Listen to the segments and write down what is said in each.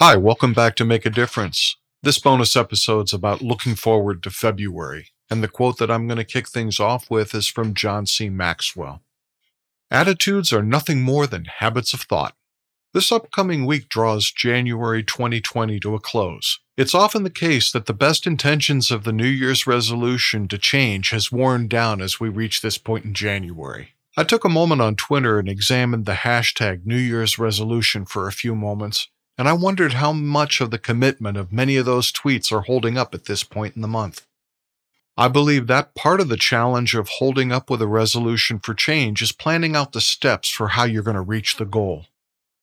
Hi, welcome back to Make a Difference. This bonus episode's about looking forward to February, and the quote that I'm going to kick things off with is from John C. Maxwell. Attitudes are nothing more than habits of thought. This upcoming week draws January 2020 to a close. It's often the case that the best intentions of the New Year's resolution to change has worn down as we reach this point in January. I took a moment on Twitter and examined the hashtag New Year's resolution for a few moments, and I wondered how much of the commitment of many of those tweets are holding up at this point in the month. I believe that part of the challenge of holding up with a resolution for change is planning out the steps for how you're going to reach the goal.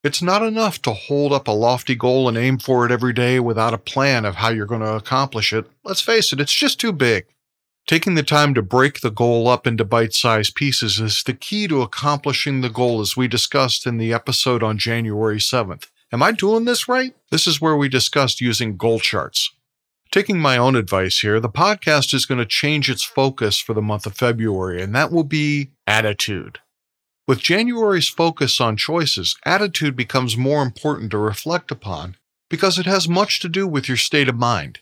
It's not enough to hold up a lofty goal and aim for it every day without a plan of how you're going to accomplish it. Let's face it, it's just too big. Taking the time to break the goal up into bite sized pieces is the key to accomplishing the goal as we discussed in the episode on January 7th. Am I doing this right? This is where we discussed using goal charts. Taking my own advice here, the podcast is going to change its focus for the month of February, and that will be attitude. With January's focus on choices, attitude becomes more important to reflect upon because it has much to do with your state of mind.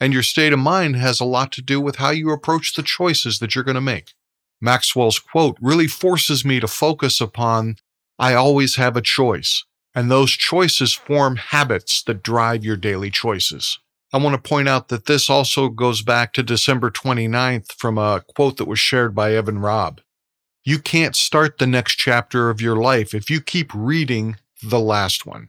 And your state of mind has a lot to do with how you approach the choices that you're going to make. Maxwell's quote really forces me to focus upon I always have a choice, and those choices form habits that drive your daily choices. I want to point out that this also goes back to December 29th from a quote that was shared by Evan Robb. You can't start the next chapter of your life if you keep reading the last one.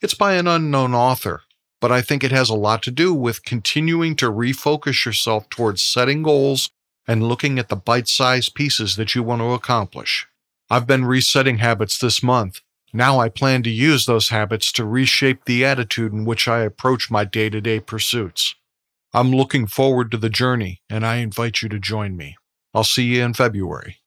It's by an unknown author, but I think it has a lot to do with continuing to refocus yourself towards setting goals and looking at the bite sized pieces that you want to accomplish. I've been resetting habits this month. Now I plan to use those habits to reshape the attitude in which I approach my day to day pursuits. I'm looking forward to the journey, and I invite you to join me. I'll see you in February.